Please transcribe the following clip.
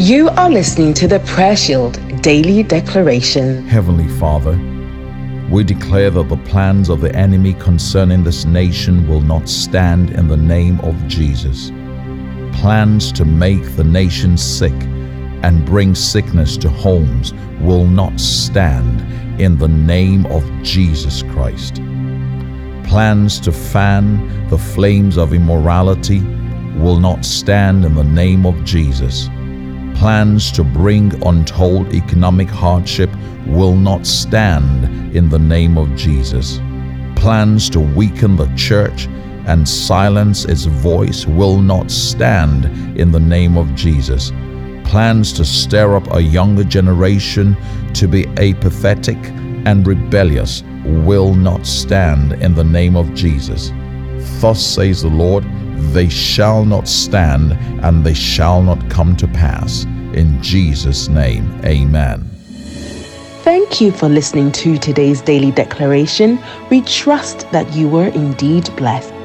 You are listening to the Prayer Shield Daily Declaration. Heavenly Father, we declare that the plans of the enemy concerning this nation will not stand in the name of Jesus. Plans to make the nation sick and bring sickness to homes will not stand in the name of Jesus Christ. Plans to fan the flames of immorality will not stand in the name of Jesus. Plans to bring untold economic hardship will not stand in the name of Jesus. Plans to weaken the church and silence its voice will not stand in the name of Jesus plans to stir up a younger generation to be apathetic and rebellious will not stand in the name of Jesus. Thus says the Lord, they shall not stand and they shall not come to pass. In Jesus' name, amen. Thank you for listening to today's daily declaration. We trust that you were indeed blessed.